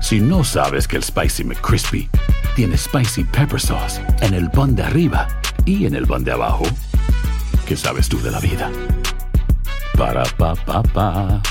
Si no sabes que el Spicy McCrispy tiene Spicy Pepper Sauce en el pan de arriba y en el pan de abajo, ¿qué sabes tú de la vida? Para, pa, pa, pa.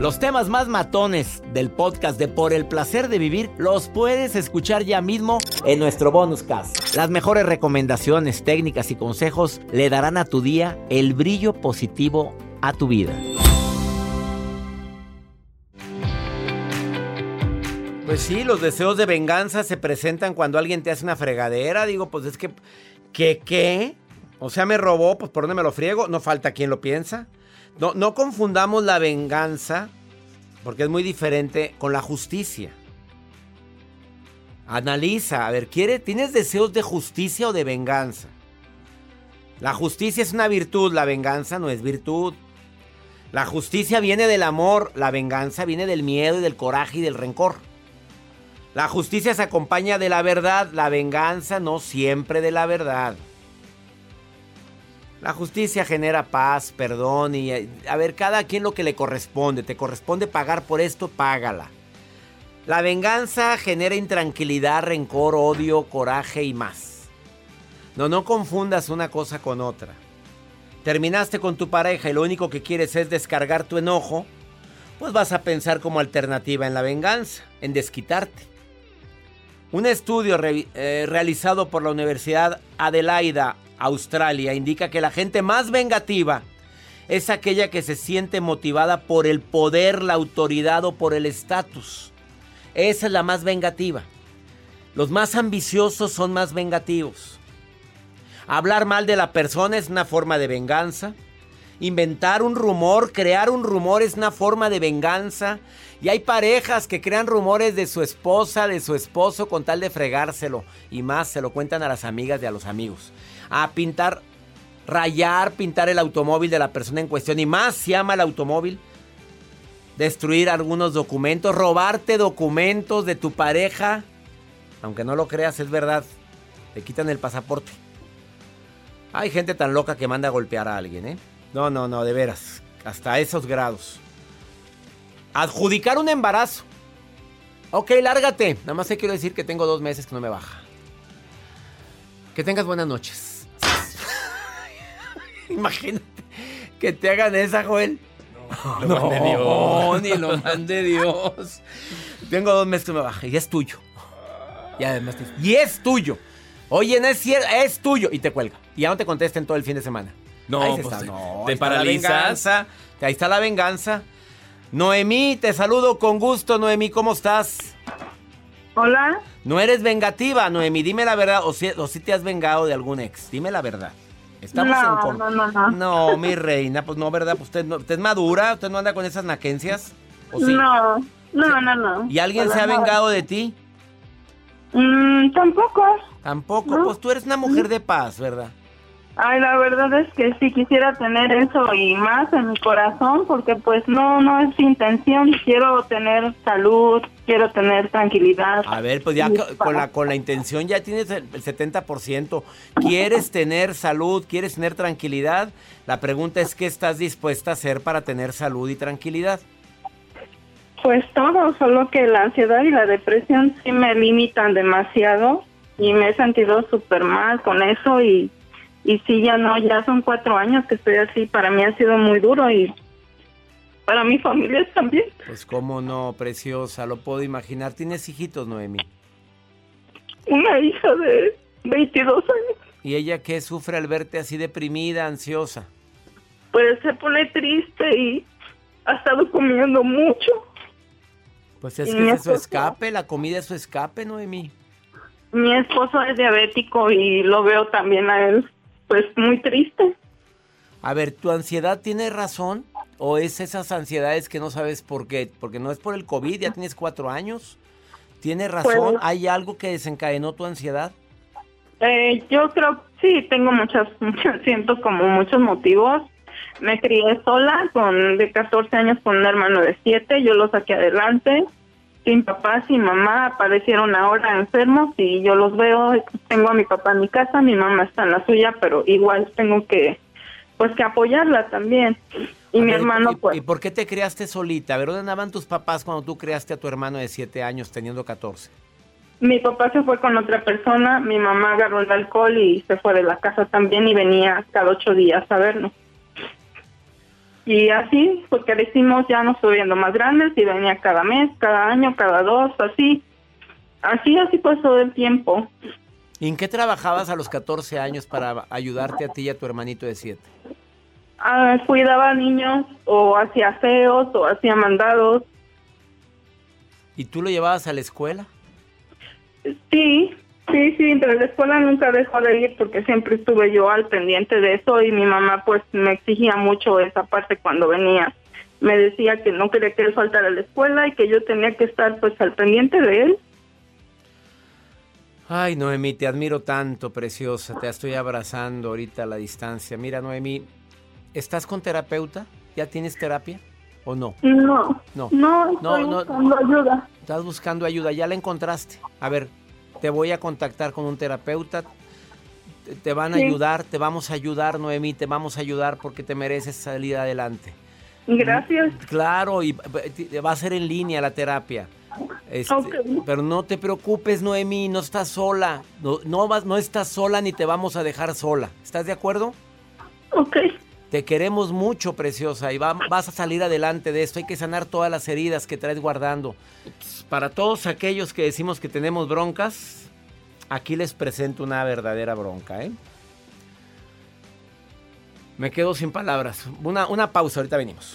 Los temas más matones del podcast de Por el placer de vivir los puedes escuchar ya mismo en nuestro bonus cast. Las mejores recomendaciones, técnicas y consejos le darán a tu día el brillo positivo a tu vida. Pues sí, los deseos de venganza se presentan cuando alguien te hace una fregadera. Digo, pues es que, ¿qué qué? O sea, me robó, pues por dónde me lo friego. No falta quien lo piensa. No, no confundamos la venganza, porque es muy diferente, con la justicia. Analiza, a ver, ¿quiere, ¿tienes deseos de justicia o de venganza? La justicia es una virtud, la venganza no es virtud. La justicia viene del amor, la venganza viene del miedo y del coraje y del rencor. La justicia se acompaña de la verdad, la venganza no siempre de la verdad. La justicia genera paz, perdón y a ver, cada quien lo que le corresponde. Te corresponde pagar por esto, págala. La venganza genera intranquilidad, rencor, odio, coraje y más. No, no confundas una cosa con otra. Terminaste con tu pareja y lo único que quieres es descargar tu enojo, pues vas a pensar como alternativa en la venganza, en desquitarte. Un estudio eh, realizado por la Universidad Adelaida, Australia, indica que la gente más vengativa es aquella que se siente motivada por el poder, la autoridad o por el estatus. Esa es la más vengativa. Los más ambiciosos son más vengativos. Hablar mal de la persona es una forma de venganza. Inventar un rumor, crear un rumor es una forma de venganza. Y hay parejas que crean rumores de su esposa, de su esposo, con tal de fregárselo. Y más, se lo cuentan a las amigas y a los amigos. A pintar, rayar, pintar el automóvil de la persona en cuestión. Y más si ama el automóvil. Destruir algunos documentos, robarte documentos de tu pareja. Aunque no lo creas, es verdad. Te quitan el pasaporte. Hay gente tan loca que manda a golpear a alguien, ¿eh? No, no, no, de veras. Hasta esos grados. Adjudicar un embarazo. Ok, lárgate. Nada más te quiero decir que tengo dos meses que no me baja. Que tengas buenas noches. Imagínate que te hagan esa, Joel. No, lo mande Dios. ni lo mande Dios. Tengo dos meses que me baja y es tuyo. Y además, te- y es tuyo. Oye, no es cierto, es tuyo. Y te cuelga. Y ya no te contesten todo el fin de semana. No, Ahí pues, está. No, te ahí está la paralizas. venganza. Ahí está la venganza. Noemí, te saludo con gusto, Noemí, ¿cómo estás? Hola, No eres vengativa, Noemí, dime la verdad, o si, o si te has vengado de algún ex, dime la verdad. Estamos No, en con- no, no, no. No, mi reina, pues no, ¿verdad? Pues usted, no, usted es madura, usted no anda con esas naquencias. ¿O sí? no, no, no, no. ¿Y alguien se ha vengado de ti? Mm, tampoco. Tampoco, No. pues tú eres una mujer de paz, ¿verdad? Ay, la verdad es que sí quisiera tener eso y más en mi corazón, porque pues no, no es intención. Quiero tener salud, quiero tener tranquilidad. A ver, pues ya con la, con la intención ya tienes el el 70%. ¿Quieres tener salud? ¿Quieres tener tranquilidad? La pregunta es, ¿qué estás dispuesta a hacer para tener salud y tranquilidad? Pues todo, solo que la ansiedad y la depresión sí me limitan demasiado y me he sentido súper mal con eso y, y sí, ya no, ya son cuatro años que estoy así. Para mí ha sido muy duro y para mi familia también. Pues cómo no, preciosa, lo puedo imaginar. ¿Tienes hijitos, Noemi? Una hija de 22 años. ¿Y ella qué sufre al verte así deprimida, ansiosa? Pues se pone triste y ha estado comiendo mucho. Pues es Y que es su escape, la comida es su escape, Noemi. Mi esposo es diabético y lo veo también a él, pues muy triste. A ver, ¿tu ansiedad tiene razón? o es esas ansiedades que no sabes por qué? Porque no es por el COVID, ya tienes cuatro años. ¿Tienes razón? Pues- ¿Hay algo que desencadenó tu ansiedad? Eh, yo creo, sí, tengo muchas, muchas, siento como muchos motivos. Me crié sola, con de 14 años con un hermano de 7, yo lo saqué adelante. Sin papá, sin mamá, aparecieron ahora enfermos y yo los veo. Tengo a mi papá en mi casa, mi mamá está en la suya, pero igual tengo que, pues, que apoyarla también. Y A mi ver, hermano, ¿y, pues, ¿Y por qué te criaste solita? A ver, ¿dónde andaban tus papás cuando tú creaste a tu hermano de 7 años teniendo 14? Mi papá se fue con otra persona, mi mamá agarró el alcohol y se fue de la casa también y venía cada ocho días a vernos. Y así, pues crecimos, ya nos fue viendo más grandes y venía cada mes, cada año, cada dos, así. Así, así todo el tiempo. ¿Y en qué trabajabas a los 14 años para ayudarte a ti y a tu hermanito de 7? Ah, cuidaba niños o hacía aseos o hacía mandados. ¿Y tú lo llevabas a la escuela? Sí, sí, sí, pero la escuela nunca dejó de ir porque siempre estuve yo al pendiente de eso y mi mamá pues me exigía mucho esa parte cuando venía. Me decía que no quería que él faltara a la escuela y que yo tenía que estar pues al pendiente de él. Ay, Noemí, te admiro tanto, preciosa. Te estoy abrazando ahorita a la distancia. Mira, Noemí, ¿estás con terapeuta? ¿Ya tienes terapia o no? No, No. no, No, estoy no. buscando ayuda. Estás buscando ayuda, ya la encontraste. A ver, te voy a contactar con un terapeuta. Te- van a Sí. ayudar, te vamos a ayudar, Noemí, te vamos a ayudar porque te mereces salir adelante. Gracias. Claro, y va a ser en línea la terapia. Este. Pero no te preocupes, Noemí, no estás sola. No, no, vas, no estás sola ni te vamos a dejar sola. ¿Estás de acuerdo? Ok, Te queremos mucho, preciosa, y va- vas a salir adelante de esto. Hay que sanar todas las heridas que traes guardando. Para todos aquellos que decimos que tenemos broncas, aquí les presento una verdadera bronca, ¿eh? Me quedo sin palabras. Una pausa, ahorita venimos.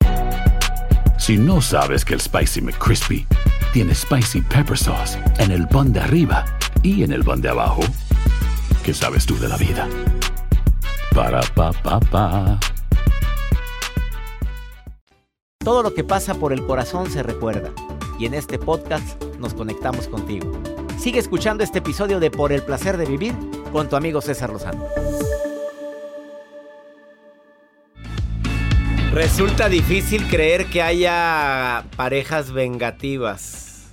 Si no sabes que el Spicy McCrispy tiene Spicy Pepper Sauce en el pan de arriba y en el pan de abajo, ¿qué sabes tú de la vida? Para, pa, pa, pa. Todo lo que pasa por el corazón se recuerda. Y en este podcast nos conectamos contigo. Sigue escuchando este episodio de Por el placer de vivir con tu amigo César Lozano. Resulta difícil creer que haya parejas vengativas.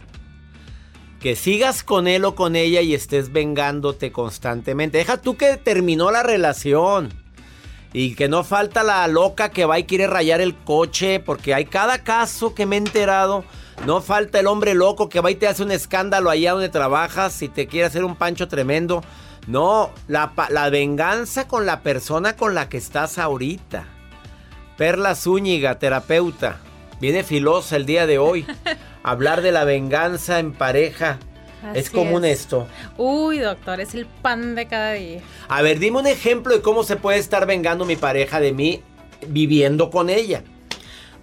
Que sigas con él o con ella y estés vengándote constantemente. Deja tú que terminó la relación. Y que no falta la loca que va y quiere rayar el coche, porque hay cada caso que me he enterado. No falta el hombre loco que va y te hace un escándalo allá donde trabajas y te quiere hacer un pancho tremendo. No, la, la venganza con la persona con la que estás ahorita. Perla Zúñiga, terapeuta. Viene filosa el día de hoy. Hablar de la venganza en pareja. es común es. esto. Uy, doctor, es el pan de cada día. A ver, dime un ejemplo de cómo se puede estar vengando mi pareja de mí viviendo con ella.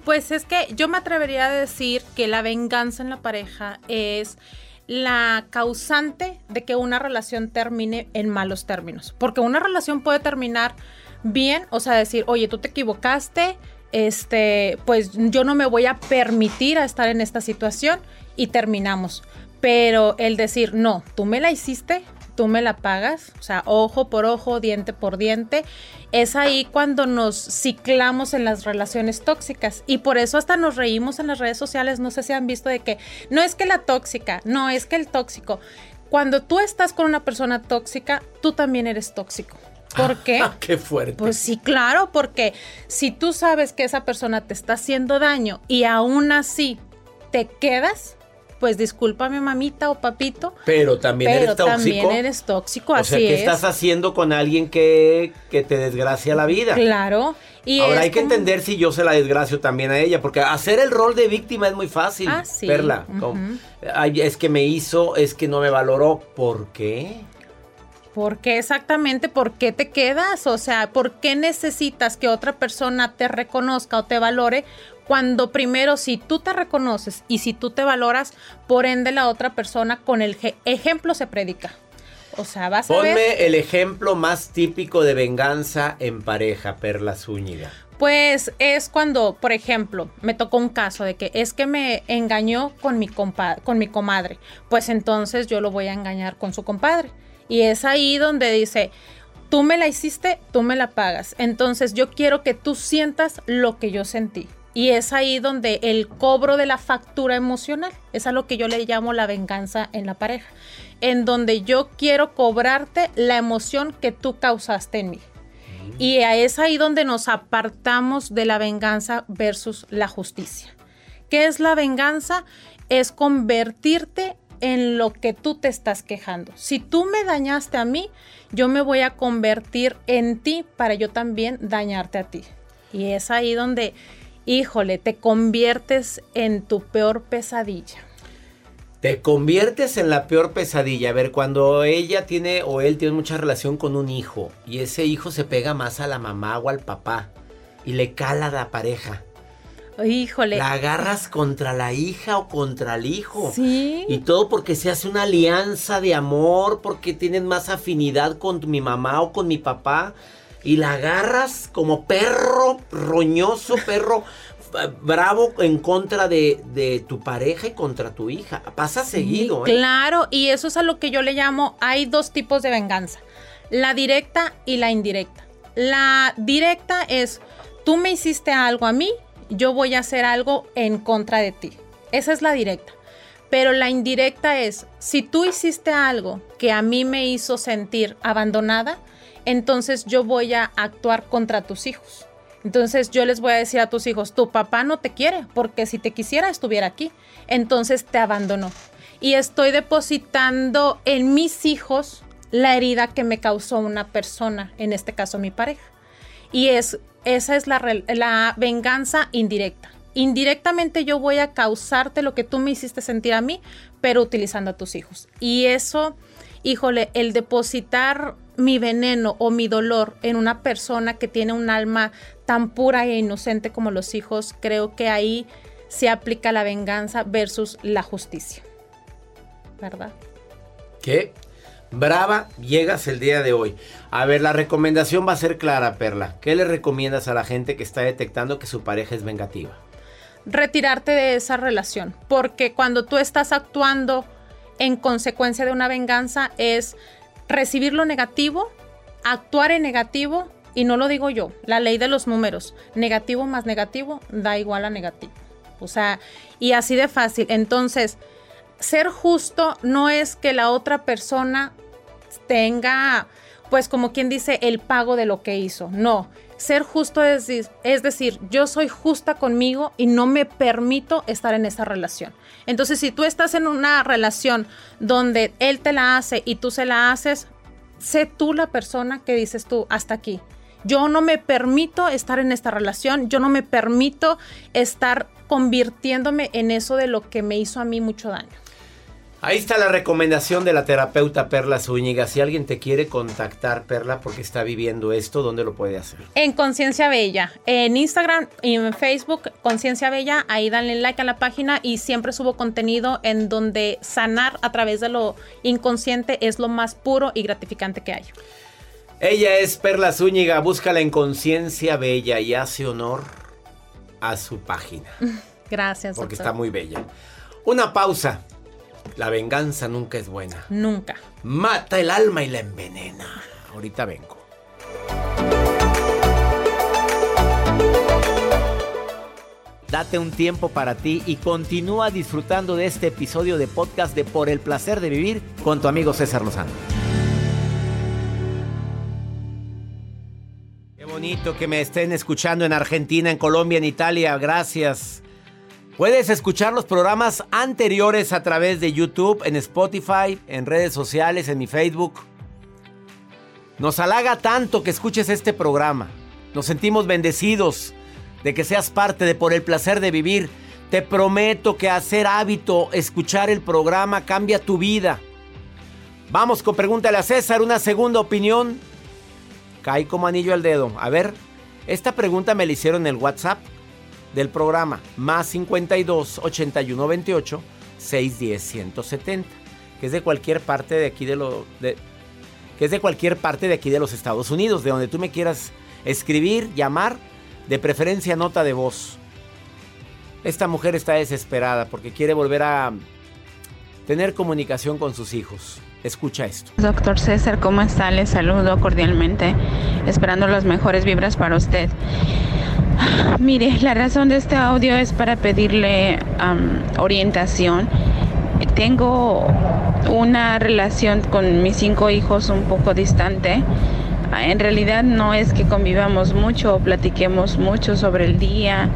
Pues es que yo me atrevería a decir que la venganza en la pareja es la causante de que una relación termine en malos términos. Porque una relación puede terminar bien, o sea, decir, oye, tú te equivocaste, este, pues yo no me voy a permitir a estar en esta situación y terminamos. Pero el decir, no, tú me la hiciste, tú me la pagas, o sea, ojo por ojo, diente por diente, es ahí cuando nos ciclamos en las relaciones tóxicas. Y por eso hasta nos reímos en las redes sociales, no sé si han visto de que no es que la tóxica, no es que el tóxico. Cuando tú estás con una persona tóxica, tú también eres tóxico. ¿Por qué? ¡Qué fuerte! Pues sí, claro, porque si tú sabes que esa persona te está haciendo daño y aún así te quedas, pues discúlpame mamita o papito. Pero también pero eres tóxico. también eres tóxico, o así sea, ¿qué es. estás haciendo con alguien que, que te desgracia la vida? Claro. Y Ahora hay que como- entender si yo se la desgracio también a ella, porque hacer el rol de víctima es muy fácil. Ah, sí. Perla, Ujú. como, "Ay, es que me hizo, es que no me valoró. ¿Por qué? ¿Por qué exactamente? ¿Por qué te quedas? O sea, ¿por qué necesitas que otra persona te reconozca o te valore cuando primero si tú te reconoces y si tú te valoras, por ende la otra persona con el je- ejemplo se predica? O sea, vas a ver... Ponme el ejemplo más típico de venganza en pareja, Perla Zúñiga. Pues es cuando, por ejemplo, me tocó un caso de que es que me engañó con mi compa con mi comadre. Pues entonces yo lo voy a engañar con su compadre. Y es ahí donde dice, tú me la hiciste, tú me la pagas. Entonces yo quiero que tú sientas lo que yo sentí. Y es ahí donde el cobro de la factura emocional, es a lo que yo le llamo la venganza en la pareja, en donde yo quiero cobrarte la emoción que tú causaste en mí. Y es ahí donde nos apartamos de la venganza versus la justicia. ¿Qué es la venganza? Es convertirte en lo que tú te estás quejando. Si tú me dañaste a mí, yo me voy a convertir en ti para yo también dañarte a ti. Y es ahí donde, híjole, te conviertes en tu peor pesadilla. Te conviertes en la peor pesadilla. A ver, cuando ella tiene o él tiene mucha relación con un hijo y ese hijo se pega más a la mamá o al papá y le cala la pareja. Híjole. La agarras contra la hija o contra el hijo. Sí. Y todo porque se hace una alianza de amor, porque tienen más afinidad con mi mamá o con mi papá. Y la agarras como perro roñoso, perro bravo en contra de, de tu pareja y contra tu hija. Pasa seguido, Sí, ¿eh? Claro, y eso es a lo que yo le llamo, hay dos tipos de venganza, la directa y la indirecta. La directa es, tú me hiciste algo a mí, yo voy a hacer algo en contra de ti. Esa es la directa. Pero la indirecta es, si tú hiciste algo que a mí me hizo sentir abandonada, entonces yo voy a actuar contra tus hijos. Entonces yo les voy a decir a tus hijos, tu papá no te quiere, porque si te quisiera estuviera aquí. Entonces te abandonó. Y estoy depositando en mis hijos la herida que me causó una persona, en este caso mi pareja. Y es, esa es la, venganza indirecta. Indirectamente yo voy a causarte lo que tú me hiciste sentir a mí, pero utilizando a tus hijos. Y eso, híjole, el depositar mi veneno o mi dolor en una persona que tiene un alma tan pura e inocente como los hijos, creo que ahí se aplica la venganza versus la justicia. ¿Verdad? ¿Qué? Brava llegas el día de hoy. A ver, la recomendación va a ser clara, Perla. ¿Qué le recomiendas a la gente que está detectando que su pareja es vengativa? retirarte de esa relación, porque cuando tú estás actuando en consecuencia de una venganza es recibir lo negativo, actuar en negativo, y no lo digo yo, la ley de los números, negativo más negativo da igual a negativo. O sea, y así de fácil. Entonces, ser justo no es que la otra persona tenga, pues como quien dice, el pago de lo que hizo. No, ser justo es, decir- yo soy justa conmigo y no me permito estar en esa relación. Entonces, si tú estás en una relación donde él te la hace y tú se la haces, sé tú la persona que dices tú, hasta aquí. Yo no me permito estar en esta relación, yo no me permito estar convirtiéndome en eso de lo que me hizo a mí mucho daño. Ahí está la recomendación de la terapeuta Perla Zúñiga. Si alguien te quiere contactar, Perla, porque está viviendo esto, ¿dónde lo puede hacer? En Conciencia Bella, en Instagram y en Facebook, Conciencia Bella, ahí danle like a la página y siempre subo contenido en donde sanar a través de lo inconsciente es lo más puro y gratificante que hay. Ella es Perla Zúñiga, búscala en Conciencia Bella y hace honor a su página, Gracias. porque doctor. está muy bella. Una pausa. La venganza nunca es buena. Nunca. Mata el alma y la envenena. Ahorita vengo. Date un tiempo para ti y continúa disfrutando de este episodio de podcast de Por el placer de vivir con tu amigo César Lozano. Qué bonito que me estén escuchando en Argentina, en Colombia, en Italia. Gracias. Puedes escuchar los programas anteriores a través de YouTube, en Spotify, en redes sociales, en mi Facebook. Nos halaga tanto que escuches este programa. Nos sentimos bendecidos de que seas parte de Por el placer de vivir. Te prometo que hacer hábito escuchar el programa cambia tu vida. Vamos con Pregúntale a César, una segunda opinión. Cae como anillo al dedo. A ver, esta pregunta me la hicieron en el WhatsApp del programa. Más 52 81 28 610 170. Que es de cualquier parte de aquí de lo. De, que es de cualquier parte de aquí de los Estados Unidos, de donde tú me quieras escribir, llamar, de preferencia nota de voz. Esta mujer está desesperada porque quiere volver a tener comunicación con sus hijos. Escucha esto. Doctor César, ¿cómo está? Le saludo cordialmente, esperando las mejores vibras para usted. Mire, la razón de este audio es para pedirle orientación. Tengo una relación con mis cinco hijos un poco distante. En realidad no es que convivamos mucho o platiquemos mucho sobre el día.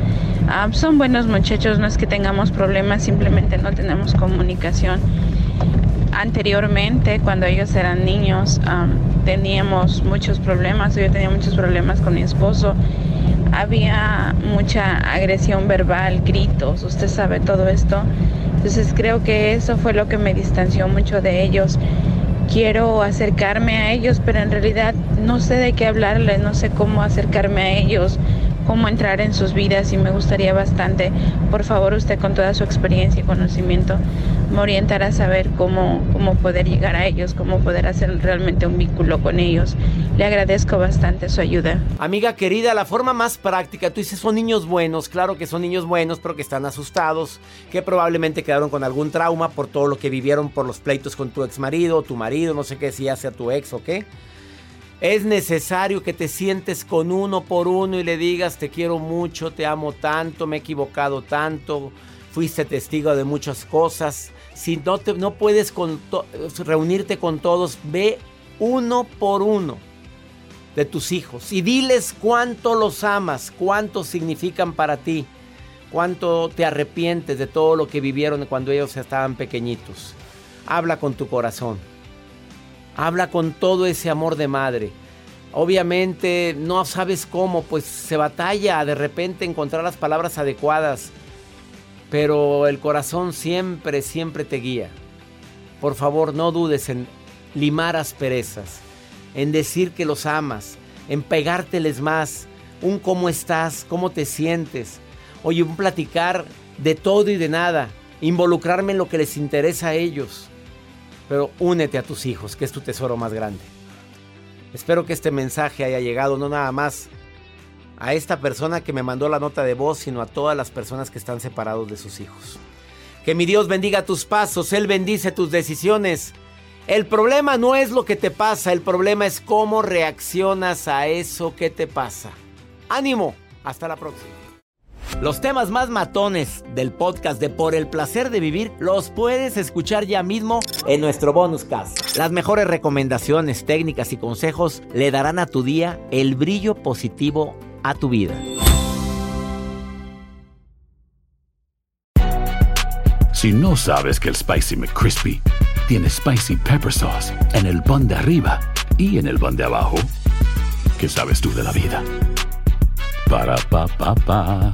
son buenos muchachos, no es que tengamos problemas, simplemente no tenemos comunicación anteriormente, cuando ellos eran niños, teníamos muchos problemas, yo tenía muchos problemas con mi esposo. Había mucha agresión verbal, gritos, usted sabe todo esto. Entonces creo que eso fue lo que me distanció mucho de ellos. Quiero acercarme a ellos, pero en realidad no sé de qué hablarles, no sé cómo acercarme a ellos cómo entrar en sus vidas y me gustaría bastante, por favor usted con toda su experiencia y conocimiento, me orientará a saber cómo, cómo poder llegar a ellos, cómo poder hacer realmente un vínculo con ellos. Le agradezco bastante su ayuda. Amiga querida, la forma más práctica, tú dices son niños buenos, claro que son niños buenos, pero que están asustados, que probablemente quedaron con algún trauma por todo lo que vivieron por los pleitos con tu ex marido, tu marido, no sé qué, si ya sea tu ex o qué. Es necesario que te sientes con uno por uno y le digas te quiero mucho, te amo tanto, me he equivocado tanto, fuiste testigo de muchas cosas. Si no, te, no puedes reunirte con todos, ve uno por uno de tus hijos y diles cuánto los amas, cuánto significan para ti, cuánto te arrepientes de todo lo que vivieron cuando ellos estaban pequeñitos. Habla con tu corazón. Habla con todo ese amor de madre. Obviamente no sabes cómo, pues se batalla de repente encontrar las palabras adecuadas. Pero el corazón siempre, siempre te guía. Por favor, no dudes en limar asperezas, en decir que los amas, en pegárteles más, un cómo estás, cómo te sientes. Oye, un platicar de todo y de nada, involucrarme en lo que les interesa a ellos pero únete a tus hijos, que es tu tesoro más grande. Espero que este mensaje haya llegado no nada más a esta persona que me mandó la nota de voz, sino a todas las personas que están separados de sus hijos. Que mi Dios bendiga tus pasos, Él bendice tus decisiones. El problema no es lo que te pasa, el problema es cómo reaccionas a eso que te pasa. Ánimo, hasta la próxima. Los temas más matones del podcast de Por el placer de vivir los puedes escuchar ya mismo en nuestro bonus cast. Las mejores recomendaciones, técnicas y consejos le darán a tu día el brillo positivo a tu vida. Si no sabes que el Spicy McCrispy tiene Spicy Pepper Sauce en el pan de arriba y en el pan de abajo, ¿qué sabes tú de la vida? Para, pa, pa, pa.